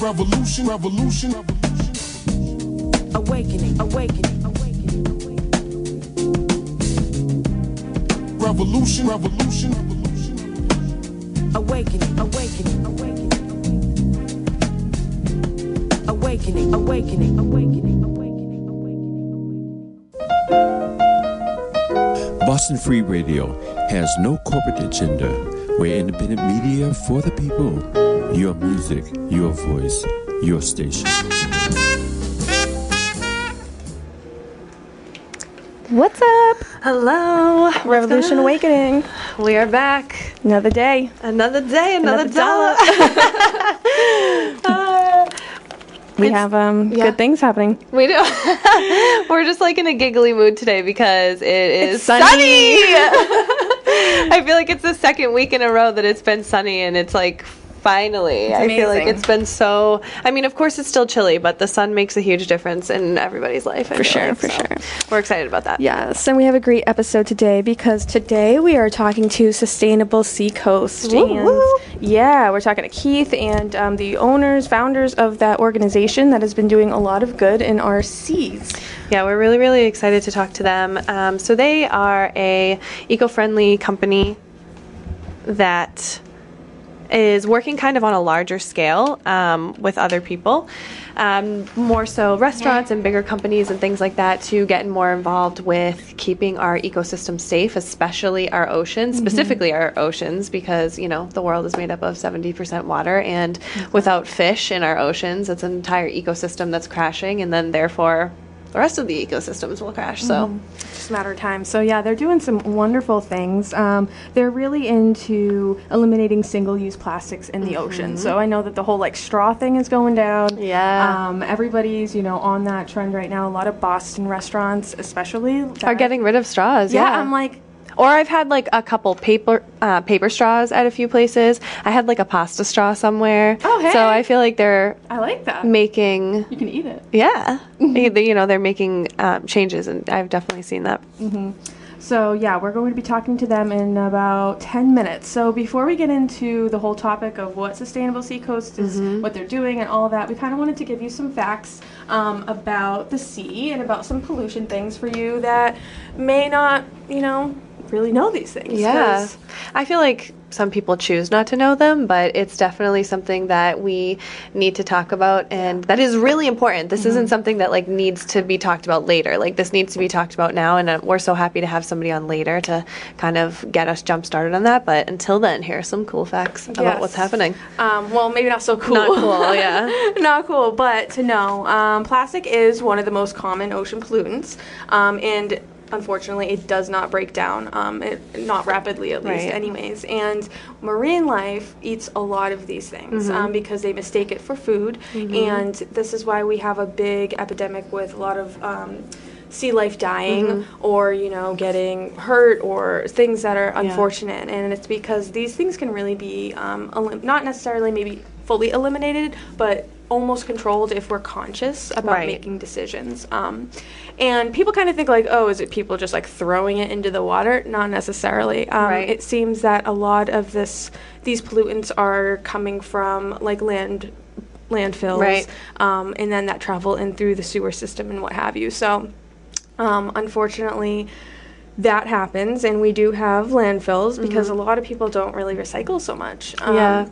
Revolution, revolution, Awakening, awakening, awakening. revolution, revolution, Awakening, awakening, awakening. Awakening, awakening, awakening, awakening, awakening. Boston Free Radio has no corporate agenda. We're independent media for the people. Your music, your voice, your station. What's up? Hello. Revolution going? Awakening. We are back. Another day. Another day, another, Another dollar. Uh, We It's- have um yeah. good things happening. we do. We're just like in a giggly mood today because it is It's sunny. I feel like it's the second week in a row that it's been sunny, and it's like finally. I feel like it's been so. I mean, of course, it's still chilly, but the sun makes a huge difference in everybody's life. I For sure, like, for so sure. We're excited about that. Yes, and we have a great episode today because today we are talking to Sustainable Seacoast. Woo, yeah, we're talking to Keith and um, the owners, founders of that organization that has been doing a lot of good in our seas. Yeah, we're really, really excited to talk to them. Um, so they are a eco-friendly company that is working kind of on a larger scale um, with other people, um, more so restaurants and bigger companies and things like that, to get more involved with keeping our ecosystem safe, especially our oceans, specifically our oceans, because you know the world is made up of 70% water, and without fish in our oceans, it's an entire ecosystem that's crashing, and then therefore the rest of the ecosystems will crash. So. Just a matter of time. So yeah, they're doing some wonderful things. Um, they're really into eliminating single-use plastics in the ocean. So I know that the whole like straw thing is going down. Yeah. Um, everybody's you know on that trend right now. A lot of Boston restaurants, especially, are getting rid of straws. Yeah, Yeah, I'm like. Or I've had like a couple paper uh, paper straws at a few places. I had like a pasta straw somewhere. Oh, hey. So I feel like they're I like that. making you can eat it. yeah, you know they're making um, changes, and I've definitely seen that. So yeah, we're going to be talking to them in about 10 minutes. So before we get into the whole topic of what Sustainable Seacoast is, what they're doing and all that, we kind of wanted to give you some facts um, about the sea and about some pollution things for you that may not, you know, really know these things. Yeah, I feel like some people choose not to know them, but it's definitely something that we need to talk about, and that is really important. This isn't something that like needs to be talked about later. Like this needs to be talked about now, and uh, we're so happy to have somebody on later to kind of get us jump started on that. But until then, here are some cool facts about what's happening. Um, well, maybe not so cool. Not cool, yeah. not cool, but to know. Um, plastic is one of the most common ocean pollutants, um, and unfortunately, it does not break down, um, it, not rapidly at least, Right. anyways. And marine life eats a lot of these things um, because they mistake it for food, and this is why we have a big epidemic with a lot of. Um, sea life dying or you know getting hurt or things that are unfortunate and it's because these things can really be um, elim- not necessarily maybe fully eliminated but almost controlled if we're conscious about Right. making decisions um, and people kind of think like oh is it people just like throwing it into the water not necessarily um, Right. it seems that a lot of this these pollutants are coming from like land landfills Right. um, and then that travel in through the sewer system and what have you so um, unfortunately, that happens, and we do have landfills because a lot of people don't really recycle so much. Um, Yeah.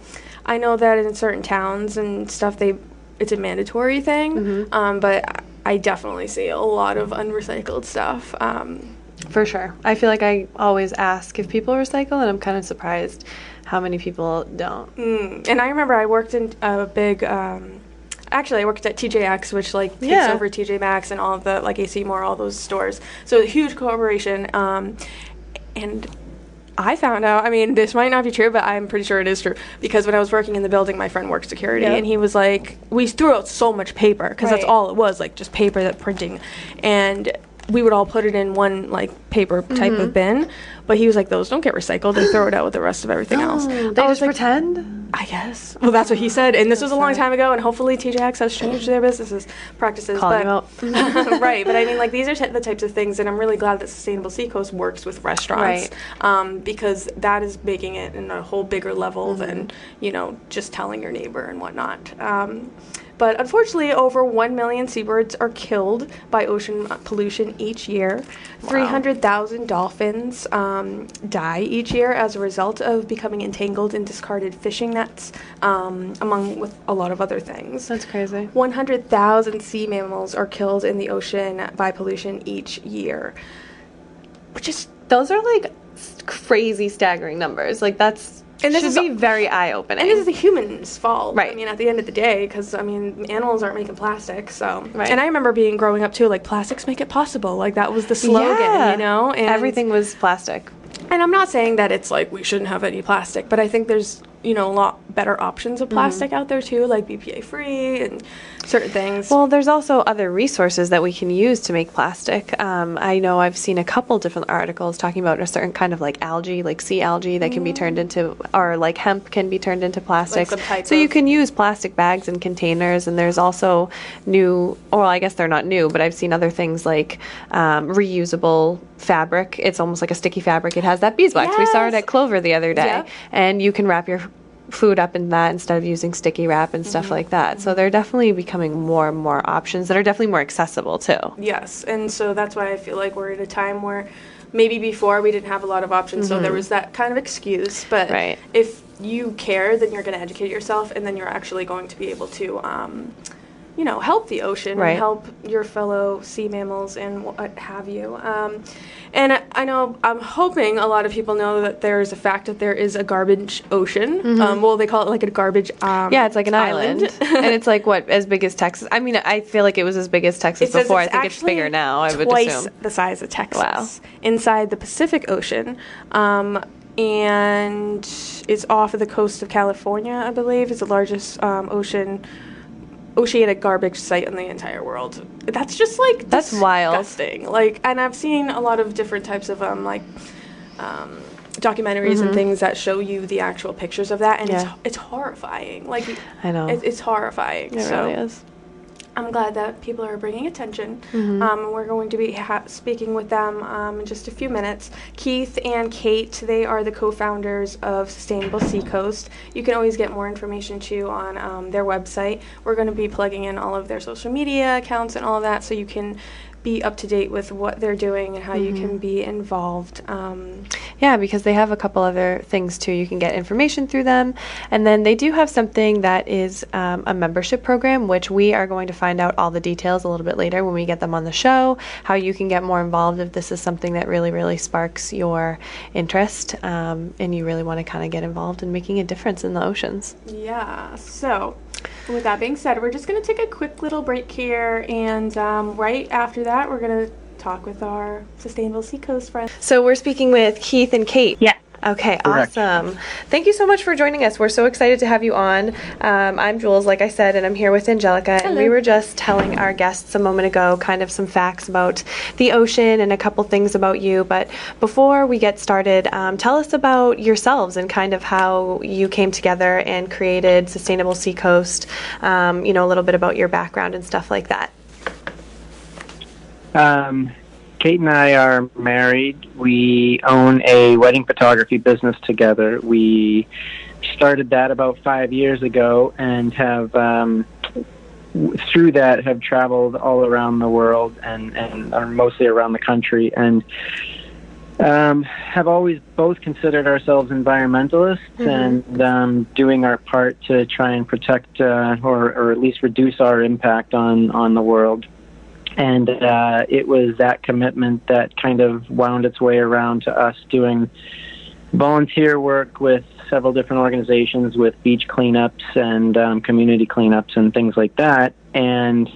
I know that in certain towns and stuff, they it's a mandatory thing, um, but I definitely see a lot of unrecycled stuff. Um, For sure. I feel like I always ask if people recycle, and I'm kind of surprised how many people don't. mm, and I remember I worked in a big. Um, Actually, I worked at TJX, which like takes Yeah. over TJ Maxx and all of the like AC Moore, all those stores. So a huge corporation. Um, and I found out. I mean, this might not be true, but I'm pretty sure it is true because when I was working in the building, my friend worked security, Yeah. and he was like, "We threw out so much paper because that's all it was, like just paper that printing, and." We would all put it in one like paper type of bin. But he was like, those don't get recycled. They throw it out with the rest of everything else. They I just like, pretend. I guess. Well, that's what he said, and this was a long time ago. And hopefully, TJX has changed their businesses practices. Calling but, out. right, but I mean, like these are t- the types of things, and I'm really glad that Sustainable Seacoast works with restaurants, Right. um, because that is making it in a whole bigger level Mm-hmm. than you know just telling your neighbor and whatnot. Um, but unfortunately, over 1 million seabirds are killed by ocean pollution each year. 300,000 dolphins um, die each year as a result of becoming entangled in discarded fishing nets, um, among with a lot of other things. That's crazy. 100,000 sea mammals are killed in the ocean by pollution each year, which is Those are like crazy, staggering numbers. Like that's And this should is be a- very eye opening. And this is the humans' fault. Right? I mean, at the end of the day, because I mean, animals aren't making plastic. So. Right. And I remember being growing up too, like plastics make it possible. Like that was the slogan, Yeah. you know. And Everything was plastic. And I'm not saying that it's like we shouldn't have any plastic, but I think there's you know a lot better options Mm-hmm. of plastic out there too, like BPA free and certain things. Well, there's also other resources that we can use to make plastic. Um, I know I've seen a couple different articles talking about a certain kind of like algae, like sea algae, that can be turned into, or like hemp can be turned into plastics. type so you can use plastic bags and containers, and there's also new, or I guess they're not new, but I've seen other things like um, reusable fabric. It's almost like a sticky fabric. It has that beeswax. We saw it at Clover the other day, Yep. and you can wrap your food up in that instead of using sticky wrap and Mm-hmm. stuff like that. So they're definitely becoming more and more options that are definitely more accessible too. Yes, and so that's why I feel like we're at a time where maybe before we didn't have a lot of options, so there was that kind of excuse. But Mm-hmm. Right. if you care, then you're going to educate yourself, and then you're actually going to be able to, um, you know, help the ocean Right. help your fellow sea mammals and what have you. Um, and I- know I'm hoping a lot of people know that there is a fact that there is a garbage ocean. Um, well, they call it like a garbage. Um, Mm-hmm. Yeah, it's like an island, and it's like what as big as Texas. I mean, I feel like it was as big as Texas It before. I think it's bigger now. I would twice assume. the size of Texas. Wow. Inside the Pacific Ocean, um, and it's off of the coast of California, I believe. It's the largest um, ocean oceanic garbage site in the entire world. That's just like That's wild. disgusting. Like, and I've seen a lot of different types of um, like. Um, documentaries and things that show you the actual pictures of that and Mm-hmm. Yeah. it's it's horrifying like I know. it, it's horrifying It so really is. I'm glad that people are bringing attention. Mm-hmm. Um, we're going to be ha- speaking with them um, in just a few minutes. Keith and Kate, they are the co founders of Sustainable Seacoast. You can always get more information too on um, their website. We're going to be plugging in all of their social media accounts and all of that so you can be up to date with what they're doing and how you Mm-hmm. can be involved. Um, Yeah, because they have a couple other things too. You can get information through them. And then they do have something that is um, a membership program, which we are going to find out all the details a little bit later when we get them on the show. How you can get more involved if this is something that really, really sparks your interest um, and you really want to kind of get involved in making a difference in the oceans. Yeah. So, with that being said, we're just going to take a quick little break here, and um, right after that, we're going to talk with our Sustainable Seacoast friends. So we're speaking with Keith and Kate. Yeah. Okay, Correct. awesome. Thank you so much for joining us. We're so excited to have you on. Um, I'm Jules, like I said, and I'm here with Angelica. And we were just telling our guests a moment ago kind of some facts about the ocean and a couple things about you. But before we get started, um, tell us about yourselves and kind of how you came together and created Sustainable Seacoast. Um, you know, a little bit about your background and stuff like that. Um, Kate and I are married. We own a wedding photography business together. We started that about five years ago and have, um, through that, have traveled all around the world and, and are mostly around the country and um, have always both considered ourselves environmentalists and um, doing our part to try and protect uh, or, or at least reduce our impact on, on the world and uh, it was that commitment that kind of wound its way around to us doing volunteer work with several different organizations with beach cleanups and um, community cleanups and things like that. And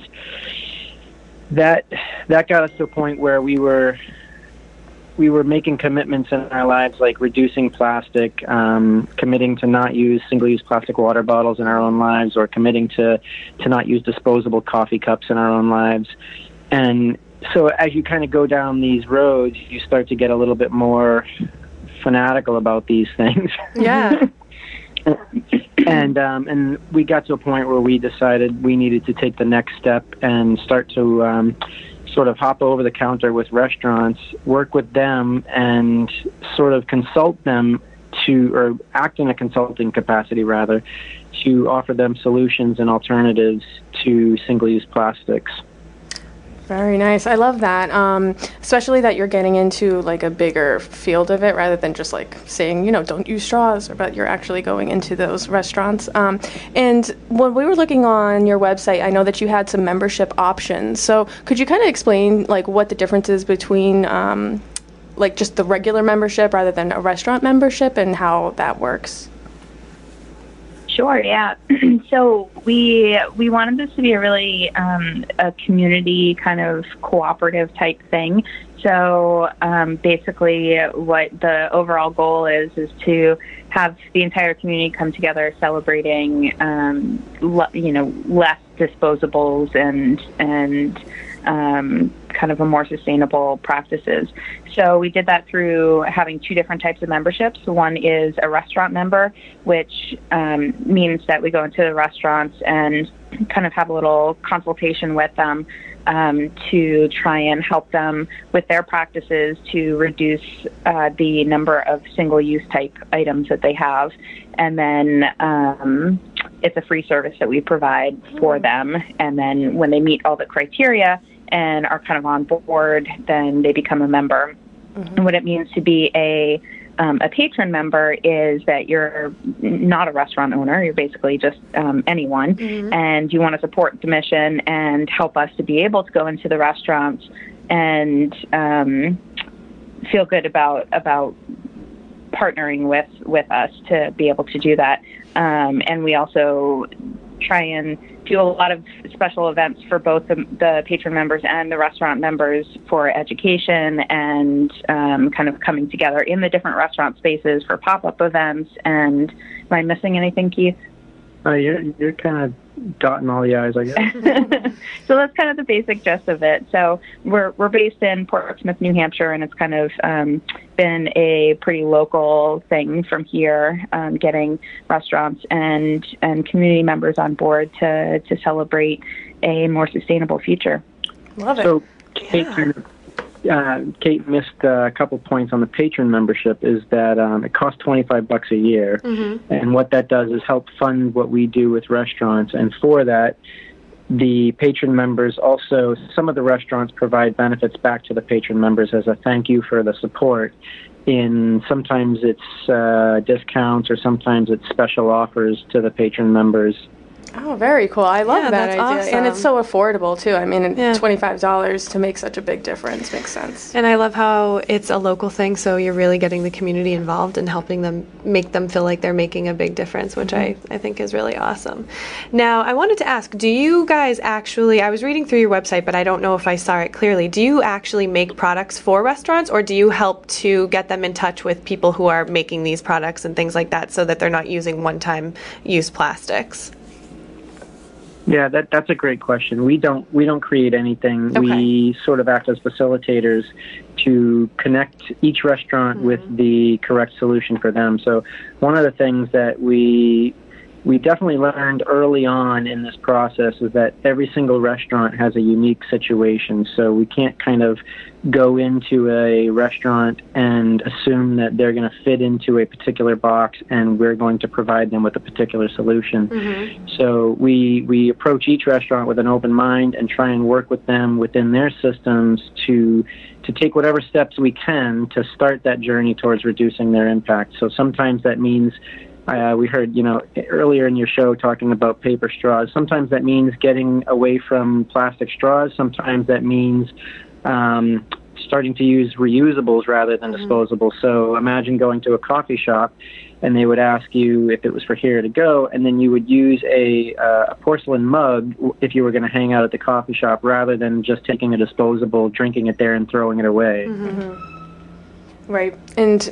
that that got us to a point where we were we were making commitments in our lives like reducing plastic um, committing to not use single-use plastic water bottles in our own lives or committing to to not use disposable coffee cups in our own lives and so as you kind of go down these roads, you start to get a little bit more fanatical about these things. Yeah. and um, and we got to a point where we decided we needed to take the next step and start to um, sort of hop over the counter with restaurants, work with them, and sort of consult them to or act in a consulting capacity rather to offer them solutions and alternatives to single-use plastics. Very nice. I love that. Um, especially that you're getting into like a bigger field of it rather than just like saying, you know, don't use straws, but you're actually going into those restaurants. Um, and when we were looking on your website, I know that you had some membership options. So could you kind of explain like what the difference is between um, like just the regular membership rather than a restaurant membership and how that works? Sure, yeah. so we we wanted this to be a really um, a community kind of cooperative type thing. So um, basically, what the overall goal is is to have the entire community come together, celebrating, um, le- you know, less disposables and and um, kind of a more sustainable practices. So we did that through having two different types of memberships. One is a restaurant member, which um, means that we go into the restaurants and kind of have a little consultation with them um, to try and help them with their practices to reduce uh, the number of single-use type items that they have, and then um, it's a free service that we provide for them. And then when they meet all the criteria and are kind of on board, then they become a member. And what it means to be a um, a patron member is that you're not a restaurant owner. You're basically just um, anyone, and you want to support the mission and help us to be able to go into the restaurants and um, feel good about about partnering with with us to be able to do that. Um, and we also try and do a lot of special events for both the, the patron members and the restaurant members for education and um, kind of coming together in the different restaurant spaces for pop up events. And am I missing anything, Keith? Uh, you're you're kind of dotting all the i's, I guess. so that's kind of the basic gist of it. So we're we're based in Portsmouth, New Hampshire, and it's kind of um, been a pretty local thing from here, um, getting restaurants and and community members on board to to celebrate a more sustainable future. Love it. So, Kate, you- uh, Kate missed uh, a couple points on the patron membership. Is that um, it costs twenty five bucks a year, and what that does is help fund what we do with restaurants. And for that, the patron members also some of the restaurants provide benefits back to the patron members as a thank you for the support. In sometimes it's uh, discounts or sometimes it's special offers to the patron members. Oh, very cool. I love Yeah, that that's idea. And it's so affordable, too. I mean, Yeah. $25 to make such a big difference makes sense. And I love how it's a local thing, so you're really getting the community involved and helping them make them feel like they're making a big difference, which I, mm-hmm. I think is really awesome. Now, I wanted to ask do you guys actually, I was reading through your website, but I don't know if I saw it clearly. Do you actually make products for restaurants, or do you help to get them in touch with people who are making these products and things like that so that they're not using one time use plastics? Yeah, that that's a great question. We don't we don't create anything. Okay. We sort of act as facilitators to connect each restaurant with mm-hmm. the correct solution for them. So one of the things that we we definitely learned early on in this process is that every single restaurant has a unique situation. So we can't kind of go into a restaurant and assume that they're going to fit into a particular box and we're going to provide them with a particular solution. Mm-hmm. So we we approach each restaurant with an open mind and try and work with them within their systems to to take whatever steps we can to start that journey towards reducing their impact. So sometimes that means uh, we heard, you know, earlier in your show talking about paper straws. Sometimes that means getting away from plastic straws. Sometimes that means um, starting to use reusables rather than disposables. So imagine going to a coffee shop and they would ask you if it was for here to go, and then you would use a, uh, a porcelain mug if you were going to hang out at the coffee shop rather than just taking a disposable, drinking it there, and throwing it away. Right. And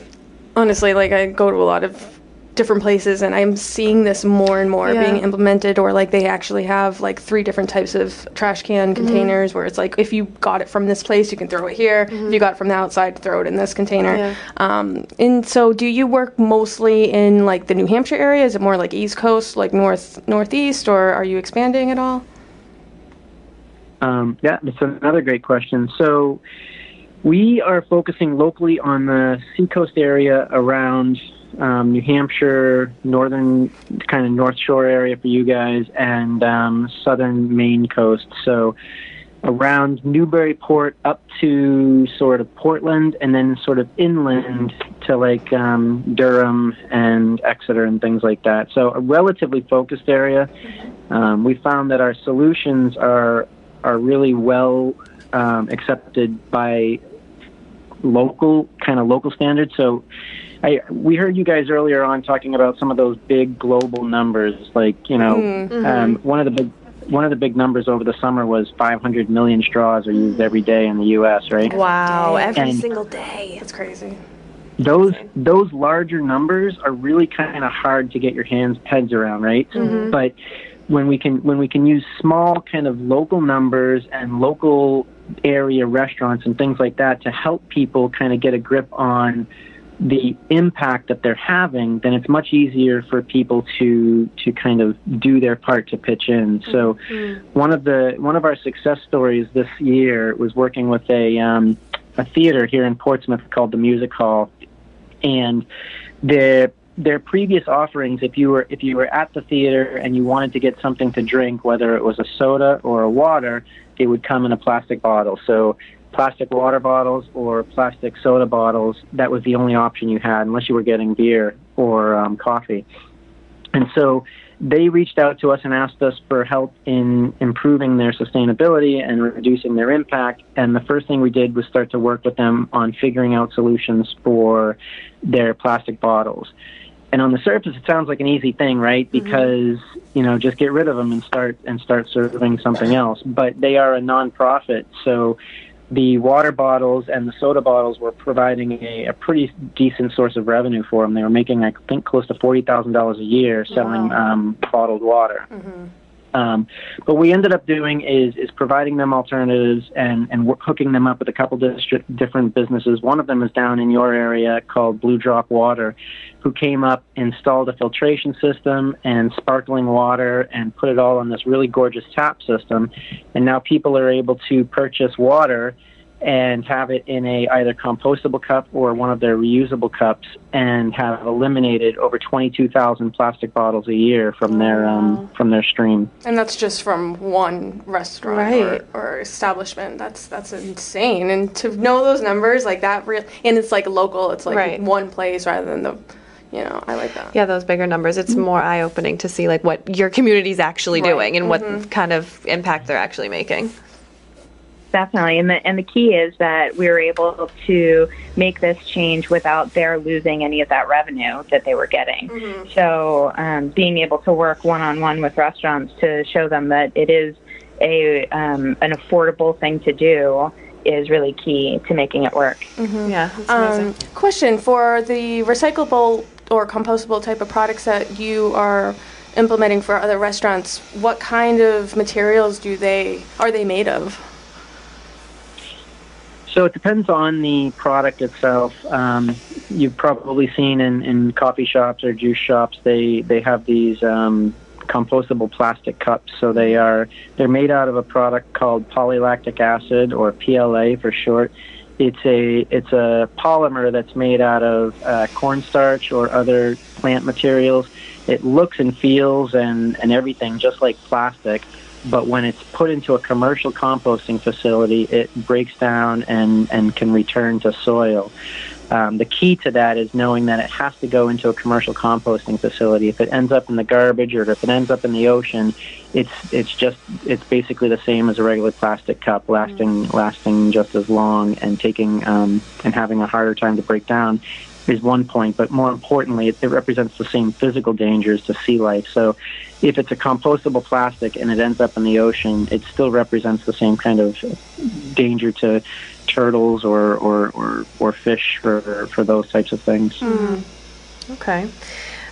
honestly, like, I go to a lot of different places, and I'm seeing this more and more Yeah. being implemented, or like they actually have like three different types of trash can Mm-hmm. containers where it's like if you got it from this place, you can throw it here. If you got it from the outside, throw it in this container. Yeah. Um, and so, do you work mostly in like the New Hampshire area? Is it more like East Coast, like north northeast, or are you expanding at all? Um, yeah, that's another great question. So we are focusing locally on the seacoast area around um, New Hampshire, northern kind of North Shore area for you guys, and um, southern Maine coast. So around Newburyport up to sort of Portland, and then sort of inland to like um, Durham and Exeter and things like that. So a relatively focused area. Um, we found that our solutions are are really well um, accepted by local kind of local standards. So I we heard you guys earlier on talking about some of those big global numbers, like you know um, one of the big one of the big numbers over the summer was 500 million straws are used every day in the U.S. Right? Wow, every And- single day. That's crazy. those those larger numbers are really kind of hard to get your hands heads around, right? But when we can when we can use small kind of local numbers and local area restaurants and things like that to help people kind of get a grip on the impact that they're having, then it's much easier for people to to kind of do their part to pitch in. So one of the one of our success stories this year was working with a um, a theater here in Portsmouth called the Music Hall, and their their previous offerings, if you were if you were at the theater and you wanted to get something to drink, whether it was a soda or a water, it would come in a plastic bottle. So plastic water bottles or plastic soda bottles, that was the only option you had unless you were getting beer or um, coffee. And so they reached out to us and asked us for help in improving their sustainability and reducing their impact. And the first thing we did was start to work with them on figuring out solutions for their plastic bottles. And on the surface, it sounds like an easy thing, right? Because you know, just get rid of them and start and start serving something else. But they are a nonprofit, so the water bottles and the soda bottles were providing a, a pretty decent source of revenue for them. They were making, I think, close to forty thousand dollars a year selling um, bottled water. Um, but what we ended up doing is is providing them alternatives and and hooking them up with a couple district, different businesses. One of them is down in your area called Blue Drop Water, who came up, installed a filtration system and sparkling water, and put it all on this really gorgeous tap system. And now people are able to purchase water and have it in a either compostable cup or one of their reusable cups and have eliminated over 22,000 plastic bottles a year from their um, from their stream. And that's just from one restaurant Right. or, or establishment. That's that's insane. And to know those numbers like that, real and it's like local. It's like Right. one place rather than the, you know, I like that. Yeah, those bigger numbers. It's more eye opening to see like what your community's actually Right. doing and what kind of impact they're actually making. Definitely, and the and the key is that we were able to make this change without their losing any of that revenue that they were getting. So, um, being able to work one on one with restaurants to show them that it is a um, an affordable thing to do is really key to making it work. Yeah, that's amazing. Um, question for the recyclable or compostable type of products that you are implementing for other restaurants. What kind of materials do they are they made of? So it depends on the product itself. Um, you've probably seen in, in coffee shops or juice shops they they have these um, compostable plastic cups. So they are they're made out of a product called polylactic acid or PLA for short. It's a it's a polymer that's made out of uh, cornstarch or other plant materials. It looks and feels and, and everything just like plastic, but when it's put into a commercial composting facility, it breaks down and, and can return to soil. Um, the key to that is knowing that it has to go into a commercial composting facility. If it ends up in the garbage or if it ends up in the ocean, it's it's just it's basically the same as a regular plastic cup, lasting lasting just as long and taking um, and having a harder time to break down is one point, but more importantly, it, it represents the same physical dangers to sea life. So, if it's a compostable plastic and it ends up in the ocean, it still represents the same kind of danger to turtles or or, or, or fish for for those types of things. Okay.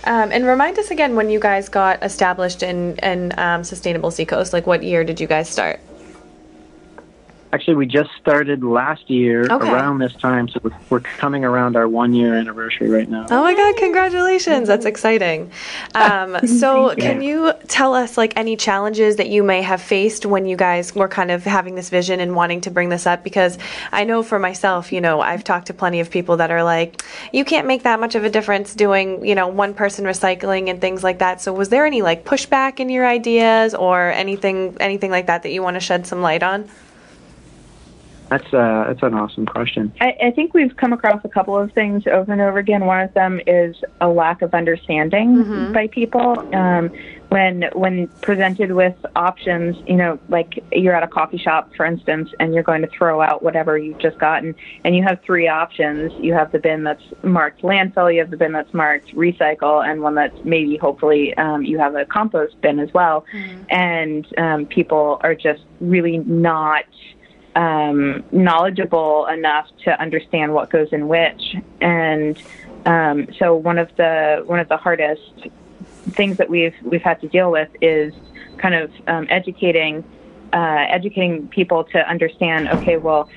Um, and remind us again when you guys got established in, in um, Sustainable Seacoast. Like, what year did you guys start? Actually, we just started last year Okay. around this time, so we're, we're coming around our one year anniversary right now. Oh my God! Congratulations! That's exciting. Um, so, can you tell us like any challenges that you may have faced when you guys were kind of having this vision and wanting to bring this up? Because I know for myself, you know, I've talked to plenty of people that are like, you can't make that much of a difference doing, you know, one person recycling and things like that. So, was there any like pushback in your ideas or anything, anything like that that you want to shed some light on? That's uh, that's an awesome question. I, I think we've come across a couple of things over and over again. One of them is a lack of understanding by people. Um, when when presented with options, you know, like you're at a coffee shop, for instance, and you're going to throw out whatever you've just gotten, and you have three options. You have the bin that's marked landfill, you have the bin that's marked recycle, and one that's maybe, hopefully, um, you have a compost bin as well. And um, people are just really not um, knowledgeable enough to understand what goes in which. And um, so one of the one of the hardest things that we've we've had to deal with is kind of um, educating uh, educating people to understand. Okay, well.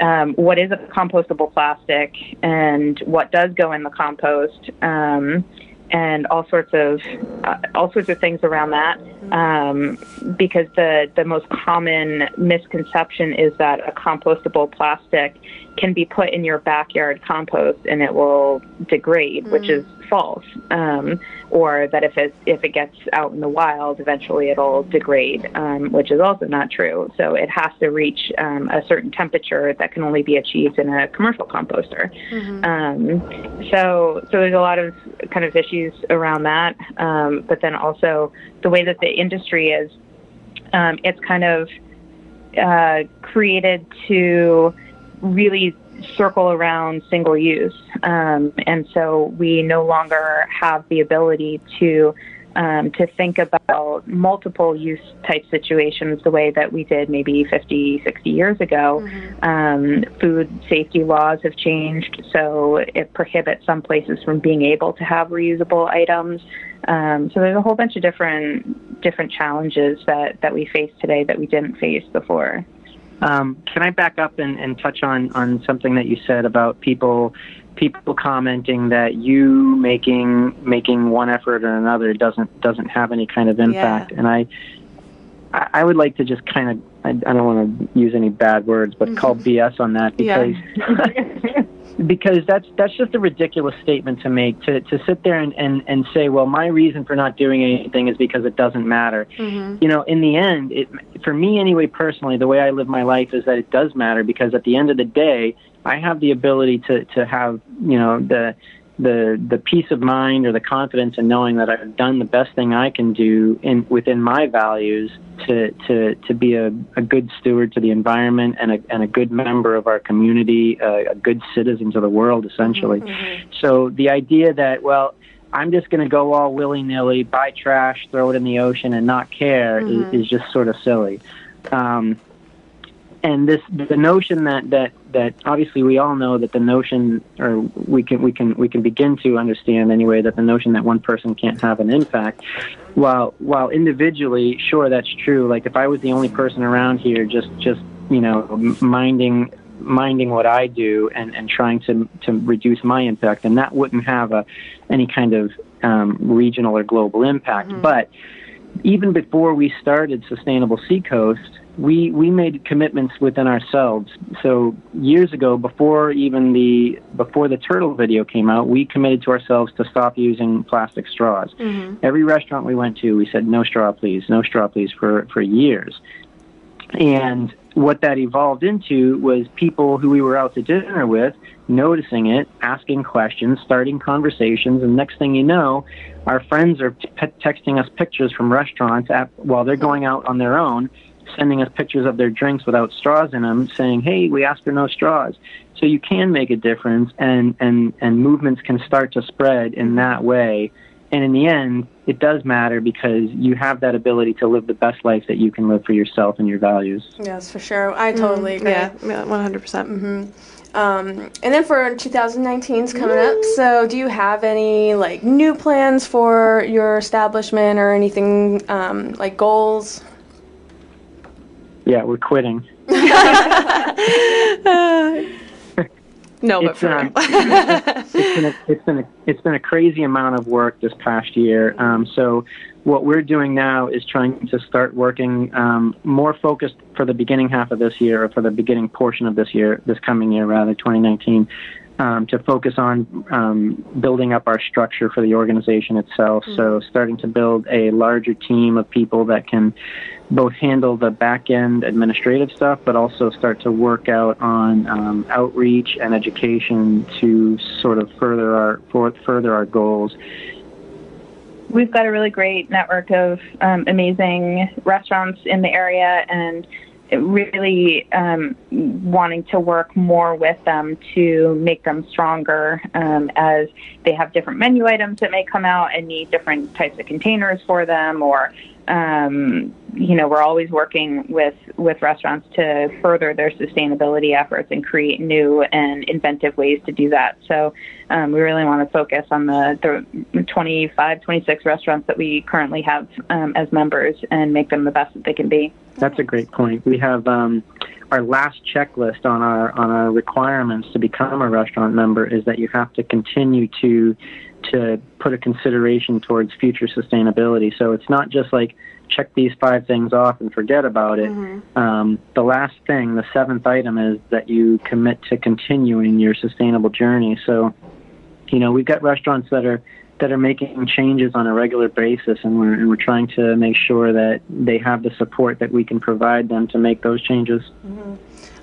Um, what is a compostable plastic and what does go in the compost um, and all sorts of uh, all sorts of things around that um, because the the most common misconception is that a compostable plastic can be put in your backyard compost and it will degrade, which is false. Um, or that if it if it gets out in the wild, eventually it'll degrade, um, which is also not true. So it has to reach um, a certain temperature that can only be achieved in a commercial composter. Um, so so there's a lot of kind of issues around that, um, but then also the way that the industry is, um, it's kind of uh, created to really circle around single use. Um, and so we no longer have the ability to um, to think about multiple use type situations the way that we did maybe 50, 60 years ago. Um, food safety laws have changed, so it prohibits some places from being able to have reusable items. Um, so there's a whole bunch of different different challenges that, that we face today that we didn't face before. Um, can I back up and, and touch on, on something that you said about people people commenting that you making making one effort or another doesn't doesn't have any kind of impact? And I I would like to just kind of I, I don't want to use any bad words, but call BS on that Yeah. because that's that's just a ridiculous statement to make to to sit there and, and and say well my reason for not doing anything is because it doesn't matter. Mm-hmm. You know in the end it for me anyway personally the way i live my life is that it does matter because at the end of the day i have the ability to to have you know the the the peace of mind or the confidence in knowing that I've done the best thing I can do in within my values to to to be a, a good steward to the environment and a and a good member of our community, uh, a good citizen to the world, essentially. So the idea that well. I'm just going to go all willy nilly, buy trash, throw it in the ocean, and not care is, is just sort of silly. Um, and this the notion that that that obviously we all know that the notion or we can we can we can begin to understand anyway that the notion that one person can't have an impact while while individually sure that's true. Like if i was the only person around here just just you know minding minding what i do and and trying to to reduce my impact then that wouldn't have a any kind of um, regional or global impact. But even before we started Sustainable Seacoast, we we made commitments within ourselves. So years ago, before even the before the turtle video came out, we committed to ourselves to stop using plastic straws. Mm-hmm. Every restaurant we went to, we said no straw, please, no straw, please, for for years. And what that evolved into was people who we were out to dinner with noticing it, asking questions, starting conversations, and next thing you know, our friends are t- texting us pictures from restaurants at, while they're going out on their own, sending us pictures of their drinks without straws in them, saying, "Hey, we asked for no straws." So you can make a difference, and and and movements can start to spread in that way. And in the end, it does matter because you have that ability to live the best life that you can live for yourself and your values. Yes, for sure. I totally agree. Yeah, one hundred percent. Um, and then for 2019 is coming up. So, do you have any like new plans for your establishment or anything um, like goals? Yeah, we're quitting. No, but for um, it's been a, it's been a, it's been a crazy amount of work this past year. Um, so what we're doing now is trying to start working um, more focused for the beginning half of this year, or for the beginning portion of this year, this coming year rather, 2019. Um, to focus on um, building up our structure for the organization itself. So, starting to build a larger team of people that can both handle the back end administrative stuff, but also start to work out on um, outreach and education to sort of further our for, further our goals. we've got a really great network of um, amazing restaurants in the area and really um, wanting to work more with them to make them stronger um, as they have different menu items that may come out and need different types of containers for them or um, you know we're always working with with restaurants to further their sustainability efforts and create new and inventive ways to do that so um, we really want to focus on the, the 25 26 restaurants that we currently have um, as members and make them the best that they can be That's a great point. We have um, our last checklist on our on our requirements to become a restaurant member is that you have to continue to to put a consideration towards future sustainability. So it's not just like check these five things off and forget about it. Um, the last thing, the seventh item, is that you commit to continuing your sustainable journey. So, you know, we've got restaurants that are that are making changes on a regular basis, and we're and we're trying to make sure that they have the support that we can provide them to make those changes.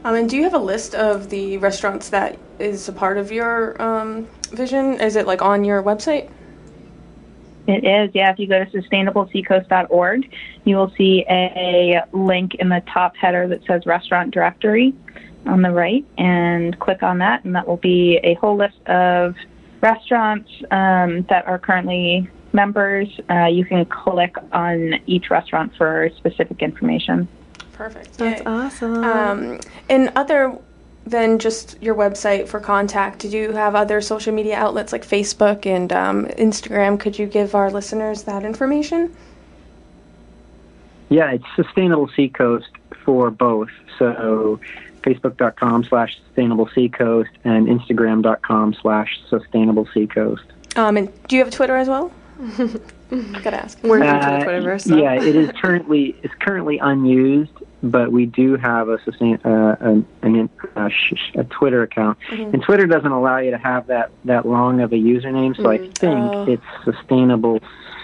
Um, and do you have a list of the restaurants that is a part of your um, vision? Is it like on your website? It is, yeah. If you go to sustainableseacoast.org, you will see a link in the top header that says Restaurant Directory on the right, and click on that, and that will be a whole list of restaurants um, that are currently members. Uh, you can click on each restaurant for specific information. Perfect. That's Yay. awesome. Um, and other than just your website for contact, did you have other social media outlets like Facebook and um, Instagram? Could you give our listeners that information? Yeah, it's Sustainable Seacoast for both. So facebook.com slash sustainable seacoast and instagram.com slash sustainable seacoast. Um, and do you have Twitter as well? Gotta ask. We're new to the Uh, Twitterverse. So. Yeah, it is currently it's currently unused, but we do have a sustain uh, an, an uh, sh- a Twitter account, and Twitter doesn't allow you to have that that long of a username. So I think Oh. it's sustainable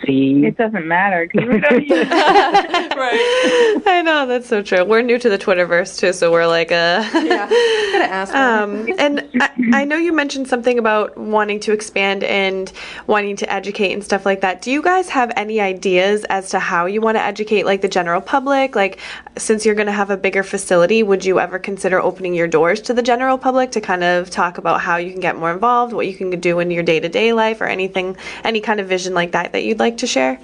C. It doesn't matter because we're going use right. I know that's so true. We're new to the Twitterverse too, so we're like uh Yeah. Gotta ask. Um, and I, I know you mentioned something about wanting to expand and wanting to educate and stuff like that. Do you guys have any ideas as to how you want to educate, like the general public? Like, since you're going to have a bigger facility, would you ever consider opening your doors to the general public to kind of talk about how you can get more involved, what you can do in your day to day life, or anything, any kind of vision like that that you'd like to share?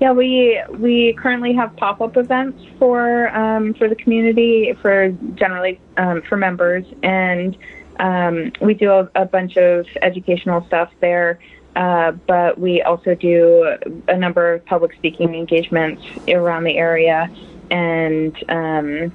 Yeah, we we currently have pop up events for um, for the community for generally um, for members, and um, we do a, a bunch of educational stuff there. Uh, but we also do a number of public speaking engagements around the area, and um,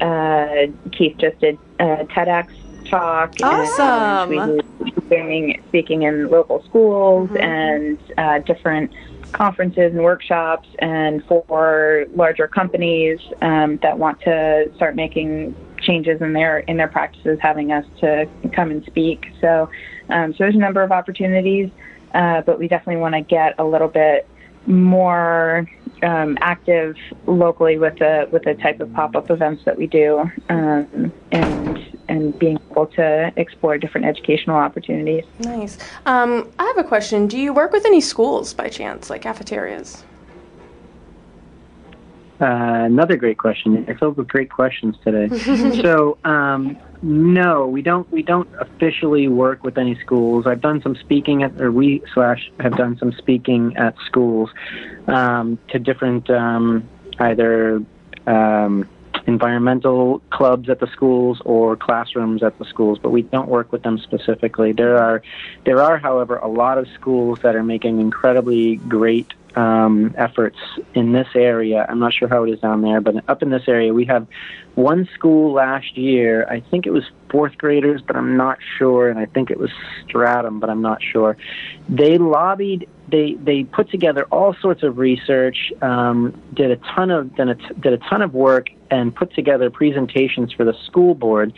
uh, Keith just did a TEDx talk. Awesome. And we do speaking, speaking in local schools and uh, different conferences and workshops and for larger companies um, that want to start making changes in their in their practices having us to come and speak so um, so there's a number of opportunities uh, but we definitely want to get a little bit more um, active locally with the with the type of pop-up events that we do um, and and being able to explore different educational opportunities nice. Um, I have a question. Do you work with any schools by chance, like cafeterias? Uh, another great question. You're filled with great questions today. so, um, no, we don't. We don't officially work with any schools. I've done some speaking at, or we slash have done some speaking at schools um, to different um, either um, environmental clubs at the schools or classrooms at the schools, but we don't work with them specifically. There are, there are, however, a lot of schools that are making incredibly great um, efforts in this area. I'm not sure how it is down there, but up in this area, we have one school last year. I think it was fourth graders, but I'm not sure, and I think it was Stratham, but I'm not sure. They lobbied. They they put together all sorts of research, um, did a ton of did a, did a ton of work, and put together presentations for the school board.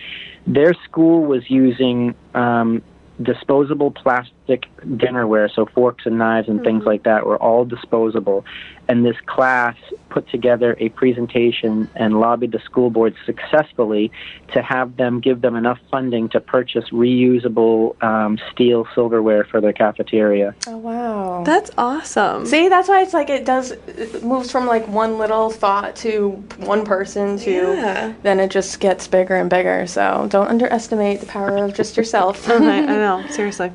Their school was using um, disposable plastic dinnerware, so forks and knives and things like that were all disposable. And this class put together a presentation and lobbied the school board successfully to have them give them enough funding to purchase reusable um, steel silverware for their cafeteria. Oh wow. That's awesome. See, that's why it's like it does it moves from like one little thought to one person to Yeah. then it just gets bigger and bigger. So don't underestimate the power of just yourself. I, I know, seriously.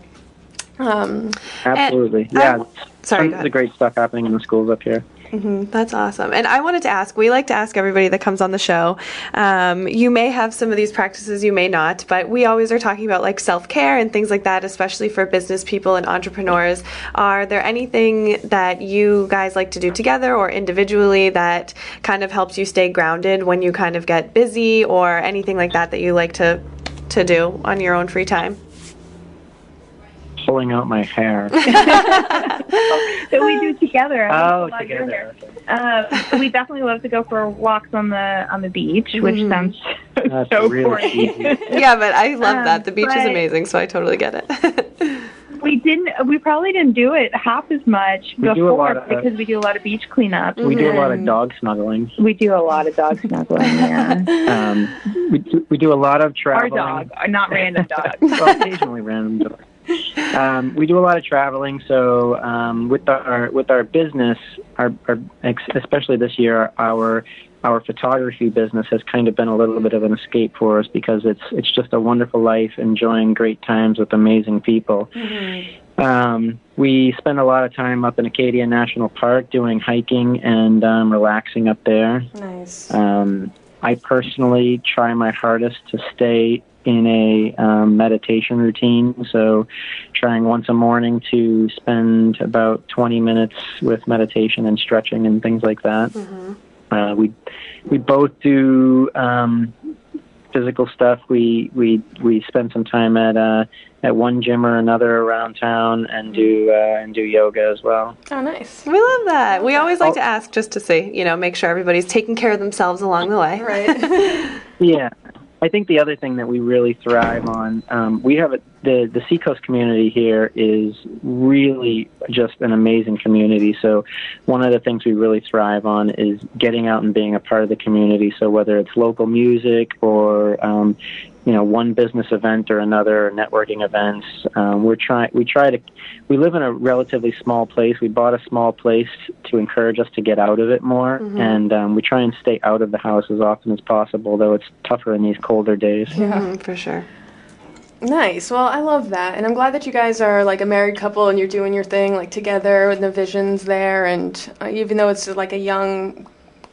Um, Absolutely, I- yeah. Sorry, tons of great stuff happening in the schools up here. That's awesome. And I wanted to ask we like to ask everybody that comes on the show. Um, you may have some of these practices, you may not, but we always are talking about like self care and things like that, especially for business people and entrepreneurs. Are there anything that you guys like to do together or individually that kind of helps you stay grounded when you kind of get busy or anything like that that you like to, to do on your own free time? Pulling out my hair. that we do together. I oh, love a lot of your together. Uh, we definitely love to go for walks on the on the beach, which sounds That's so really corny. easy. yeah, but I love Um, that. The beach is amazing, so I totally get it. we didn't. We probably didn't do it half as much We before of- because we do a lot of beach cleanup. We do a lot of dog snuggling. We do a lot of dog snuggling. Yeah, Um, we, do, we do a lot of traveling. our traveling. dog, not random dogs. well, occasionally random dogs. Um, we do a lot of traveling, so um, with our with our business, our, our especially this year, our our photography business has kind of been a little bit of an escape for us because it's it's just a wonderful life, enjoying great times with amazing people. Um, we spend a lot of time up in Acadia National Park doing hiking and um, relaxing up there. nice. Um, I personally try my hardest to stay in a um, meditation routine. So, trying once a morning to spend about 20 minutes with meditation and stretching and things like that. Uh, we we both do um, physical stuff. We we we spend some time at uh, at one gym or another around town and do uh, and do yoga as well. Oh, nice. We love that. We always like to ask just to see, you know, make sure everybody's taking care of themselves along the way. Right. Yeah, I think the other thing that we really thrive on, um, we have a, the the Seacoast community here is really just an amazing community. So one of the things we really thrive on is getting out and being a part of the community. So whether it's local music or um, you know one business event or another, or networking events, um, we're trying we try to we live in a relatively small place. We bought a small place to encourage us to get out of it more, and um, we try and stay out of the house as often as possible. Though it's tougher in these colder days. Mhm, for sure. Nice. Well, I love that, and I'm glad that you guys are like a married couple and you're doing your thing like together, and the vision's there. And uh, even though it's like a young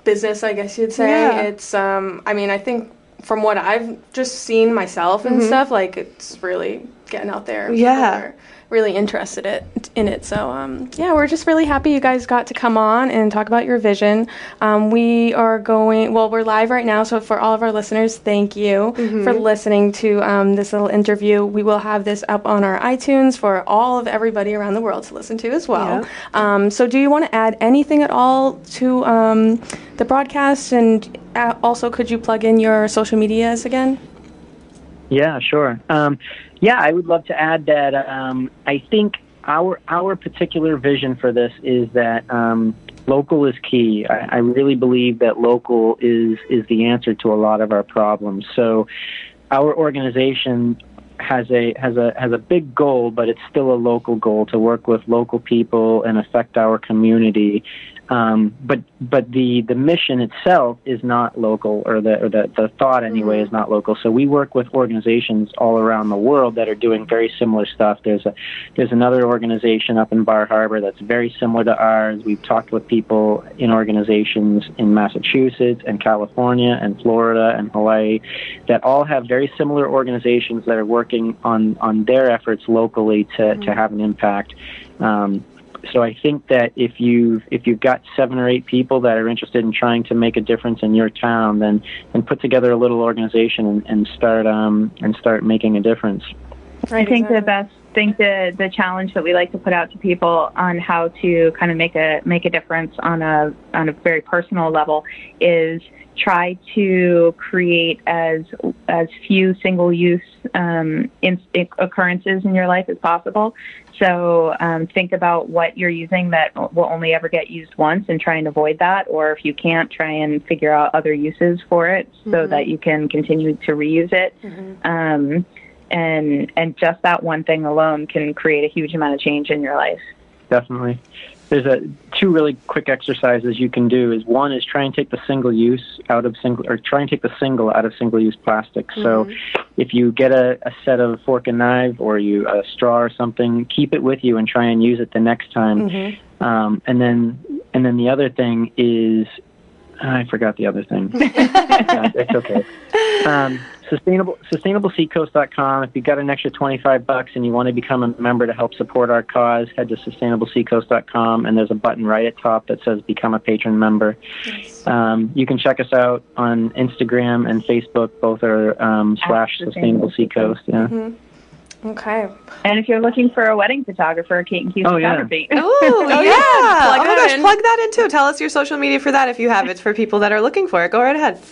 business, I guess you'd say, Yeah. it's. Um, I mean, I think from what I've just seen myself and mm-hmm. stuff, like it's really getting out there. Yeah. Really interested it, in it. So um, yeah, we're just really happy you guys got to come on and talk about your vision. Um, we are going. Well, we're live right now, so for all of our listeners, thank you for listening to um, this little interview. We will have this up on our iTunes for all of everybody around the world to listen to as well. Yeah. Um, so, do you want to add anything at all to um, the broadcast? And uh, also, could you plug in your social medias again? Yeah, sure. Um, yeah, I would love to add that um, I think our our particular vision for this is that um, local is key. I, I really believe that local is is the answer to a lot of our problems. So, our organization has a has a has a big goal, but it's still a local goal to work with local people and affect our community Um, but but the the mission itself is not local, or the or the, the thought anyway is not local. So we work with organizations all around the world that are doing very similar stuff. There's a there's another organization up in Bar Harbor that's very similar to ours. We've talked with people in organizations in Massachusetts and California and Florida and Hawaii that all have very similar organizations that are working on on their efforts locally to to have an impact. Um, so I think that if you've if you've got seven or eight people that are interested in trying to make a difference in your town, then then put together a little organization and, and start um, and start making a difference. I think the best think the the challenge that we like to put out to people on how to kind of make a make a difference on a on a very personal level is try to create as as few single use um, in, occurrences in your life as possible. So um, think about what you're using that will only ever get used once and try and avoid that. Or if you can't, try and figure out other uses for it so Mm-hmm. that you can continue to reuse it. Um, and and just that one thing alone can create a huge amount of change in your life. Definitely. There's a two really quick exercises you can do. Is one is try and take the single use out of single, or try and take the single out of single use plastic. So, if you get a, a set of fork and knife or you a straw or something, keep it with you and try and use it the next time. Um, and then and then the other thing is I forgot the other thing. Yeah, it's okay. Um, sustainable sustainableseacoast.com. If you've got an extra 25 bucks and you want to become a member to help support our cause, head to sustainableseacoast.com and there's a button right at top that says become a patron member. Um, you can check us out on Instagram and Facebook. Both are um, slash sustainable seacoast. Yeah. Mm-hmm. Okay. And if you're looking for a wedding photographer, Kate and Q Oh, yeah. Photography. Ooh, yeah. yeah. oh my gosh, in. plug that in too. Tell us your social media for that if you have it for people that are looking for it. Go right ahead.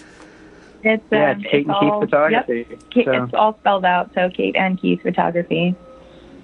It's, Yeah, um, it's Kate and Keith all, Photography. Yep, Kate, So- It's all spelled out, so Kate and Keith Photography.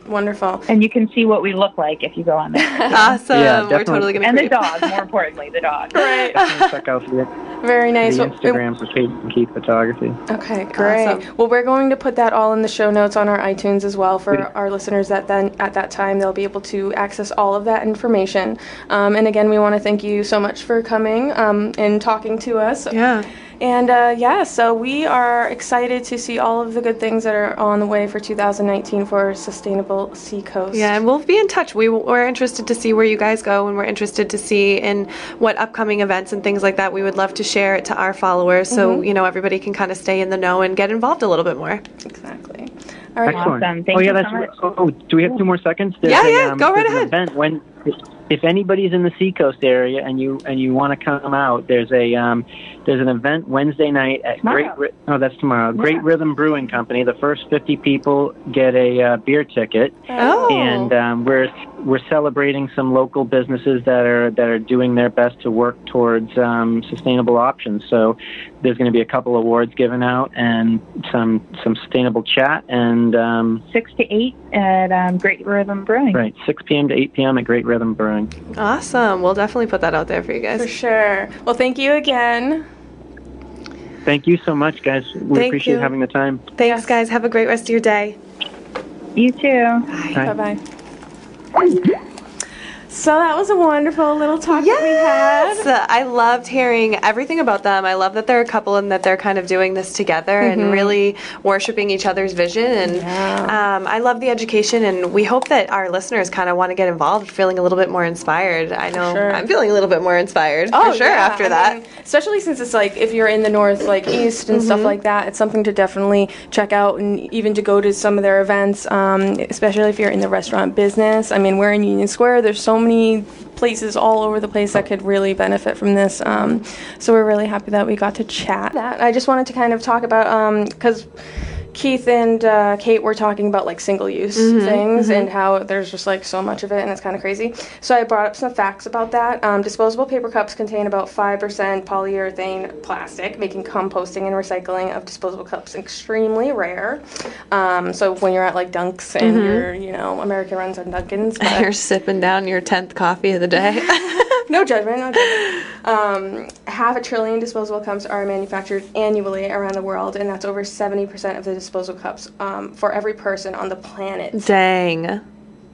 Wonderful. And you can see what we look like if you go on there. Awesome. Yeah, We're definitely. totally going to and the create. dog, more importantly, the dog. Right. Check out the, Very nice. the Well, Instagram for Kate and Keith Photography. Okay, great. Awesome. Well, we're going to put that all in the show notes on our iTunes as well for Great. our listeners. That then at that time they'll be able to access all of that information. Um, and again, we want to thank you so much for coming um, and talking to us. Yeah. And uh, yeah, so we are excited to see all of the good things that are on the way for 2019 for Sustainable Seacoast. Yeah, and we'll be in touch. We, we're interested to see where you guys go, and we're interested to see in what upcoming events and things like that. We would love to share it to our followers, so you know everybody can kind of stay in the know and get involved a little bit more. exactly. All right. Excellent. Awesome. Thank oh yeah, you so that's much. oh, oh, do we have two more seconds? There's Yeah, a, yeah, um, go right ahead. Event when if anybody's in the Seacoast area and you and you want to come out, there's a um, there's an event Wednesday night at Tomorrow. Great. Oh, that's tomorrow. Great Rhythm Brewing Company. The first 50 people get a uh, beer ticket, Oh. and um, we're we're celebrating some local businesses that are that are doing their best to work towards um, sustainable options. So there's going to be a couple awards given out and some some sustainable chat and. Um, Six to eight at um, Great Rhythm Brewing. Right, 6 p.m. to 8 p.m. at Great Rhythm Brewing. Awesome. We'll definitely put that out there for you guys. For sure. Well, thank you again. Thank you so much, guys. We Thank appreciate you. having the time. Thanks, guys. Have a great rest of your day. You too. Bye. Bye bye. So that was a wonderful little talk that we had. Yes, I loved hearing everything about them. I love that they're a couple and that they're kind of doing this together and really worshiping each other's vision. And um, I love the education, and we hope that our listeners kind of want to get involved, feeling a little bit more inspired. I know Sure. I'm feeling a little bit more inspired Oh, for sure yeah. after I that. mean, especially since it's like if you're in the north, like east and stuff like that, it's something to definitely check out and even to go to some of their events. Um, especially if you're in the restaurant business. I mean, we're in Union Square. There's so many places all over the place that could really benefit from this. Um, so we're really happy that we got to chat. That I just wanted to kind of talk about because. Keith and uh, Kate were talking about like single use things and how there's just like so much of it and it's kind of crazy. So I brought up some facts about that. Um, disposable paper cups contain about 5% polyurethane plastic, making composting and recycling of disposable cups extremely rare. Um, so when you're at like Dunks and you're, you know, American runs on Dunkin's, but- You're sipping down your 10th coffee of the day. no judgment, no judgment. Um, half a trillion disposable cups are manufactured annually around the world, and that's over 70% of the disposable cups um, for every person on the planet. Dang.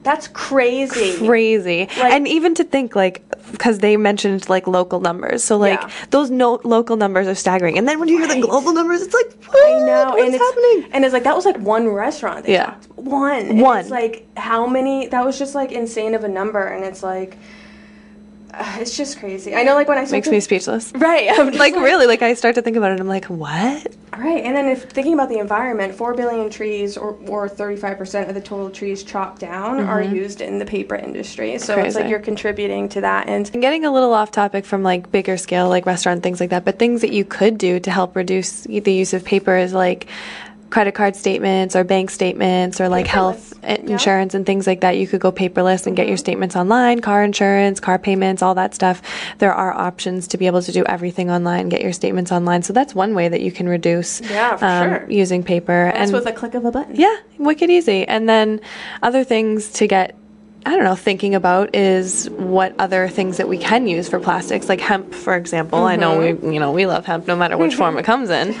That's crazy. crazy. and even to think like because they mentioned like local numbers, so like Yeah. those no local numbers are staggering. And then when you hear the global numbers, it's like I know, what? and what's it's happening? and it's like that was like one restaurant. Yeah. one, And One. It's like how many? That was just like insane of a number, and it's like, uh, it's just crazy. I know, like when I Makes me speechless. right, I'm just Like really, like I start to think about it, I'm like, what? right, and then if thinking about the environment, four billion trees, or or thirty five percent of the total trees chopped down, are used in the paper industry. So it's Mm-hmm. Like you're contributing to that, and And getting a little off topic from like bigger scale, like restaurant things like that, but things that you could do to help reduce the use of paper is like credit card statements or bank statements or like health Paperless. i- insurance and things like that. You could go paperless and get Mm-hmm. your statements online, car insurance, car payments, all that stuff. There are options to be able to do everything online, get your statements online. So that's one way that you can reduce Yeah, um, sure. using paper. that's and with a click of a button. yeah, wicked easy. And then other things to get, I don't know, thinking about is what other things that we can use for plastics, like hemp, for example. I know Mm-hmm. we, you know, we love hemp no matter which form it comes in.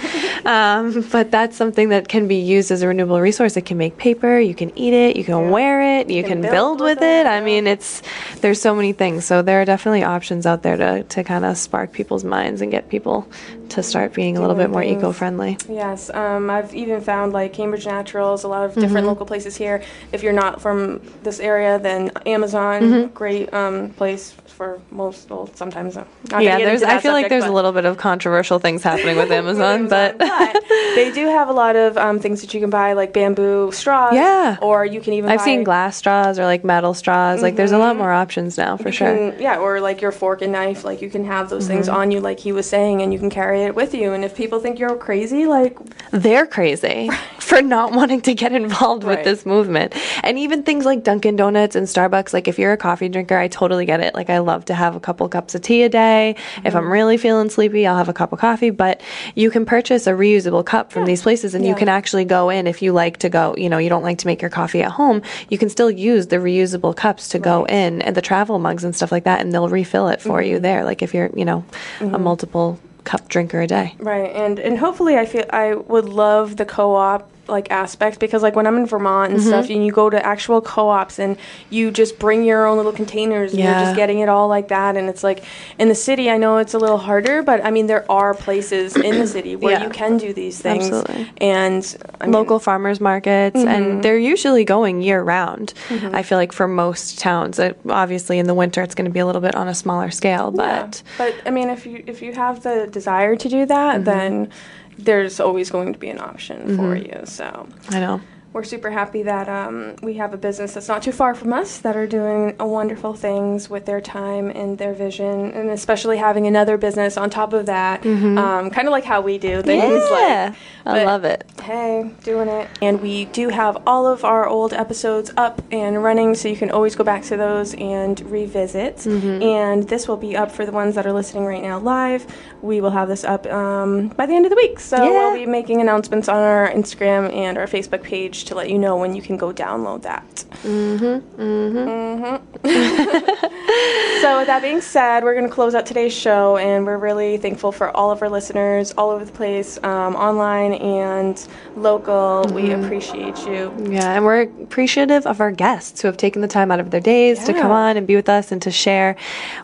Um, but that's something that can be used as a renewable resource. It can make paper. You can eat it. You can wear it. You can, can build, build with it. it, I mean, it's there's so many things. So there are definitely options out there to to kind of spark people's minds and get people to start being a little bit more things. eco-friendly. Yes, um, I've even found like Cambridge Naturals, a lot of different local places here. If you're not from this area, then Amazon, great um, place for most. Well, sometimes. uh, Yeah, there's. I feel like there's a little bit of controversial things happening with Amazon, but they do have a lot of um, things that you can buy, like bamboo straws. Yeah. Or you can even. I've buy, seen glass straws or like metal straws. Like there's a lot more options now for you sure. can- yeah, or like your fork and knife. Like you can have those things Mm-hmm. on you, like he was saying, and you can carry it with you. And if people think you're crazy, like They're crazy for not wanting to get involved with this movement. And even things like Dunkin' Donuts and Starbucks, like if you're a coffee drinker, I totally get it. Like I love to have a couple cups of tea a day. If Mm-hmm. I'm really feeling sleepy, I'll have a cup of coffee. But you can purchase a reusable cup from these places and you can actually go in if you like to go, you know, you don't like to make your coffee at home, you can still use the reusable cups to go in and the travel mugs and stuff like that and they'll refill it for Mm-hmm. you there. Like if you're, you know, a multiple cup drinker a day. Right, and and hopefully, I feel I would love the co-op like aspects because like when I'm in Vermont and Mm-hmm. stuff, and you go to actual co-ops and you just bring your own little containers and you're just getting it all like that, and it's like in the city, I know it's a little harder, but I mean there are places in the city where Yeah. you can do these things, Absolutely. and I mean, local farmers markets Mm-hmm. and they're usually going year round i feel like for most towns Uh, obviously in the winter it's going to be a little bit on a smaller scale Yeah. but but I mean if you if you have the desire to do that, Mm-hmm. then there's always going to be an option for Mm-hmm. you. So. i know we're super happy that um, we have a business that's not too far from us that are doing wonderful things with their time and their vision, and especially having another business on top of that, um, kind of like how we do things. Mm-hmm. yeah Like, i love it Hey, doing it. And we do have all of our old episodes up and running, so you can always go back to those and revisit. Mm-hmm. And this will be up for the ones that are listening right now live. We will have this up um, by the end of the week. So Yeah. we'll be making announcements on our Instagram and our Facebook page to let you know when you can go download that. Mm-hmm. Mm-hmm. Mm-hmm. so, with that being said, we're going to close out today's show, and we're really thankful for all of our listeners all over the place, um, online and local. We appreciate you. yeah and we're appreciative of our guests who have taken the time out of their days to come on and be with us and to share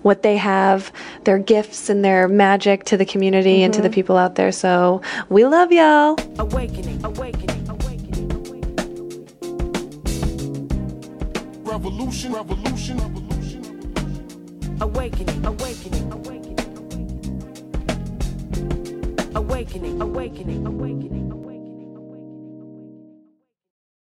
what they have their gifts and their magic to the community and to Mm-hmm. the people out there so we love y'all Awakening, awakening, awakening, Revolution, revolution, revolution. Awakening, awakening, awakening, awakening. Awakening, awakening, awakening.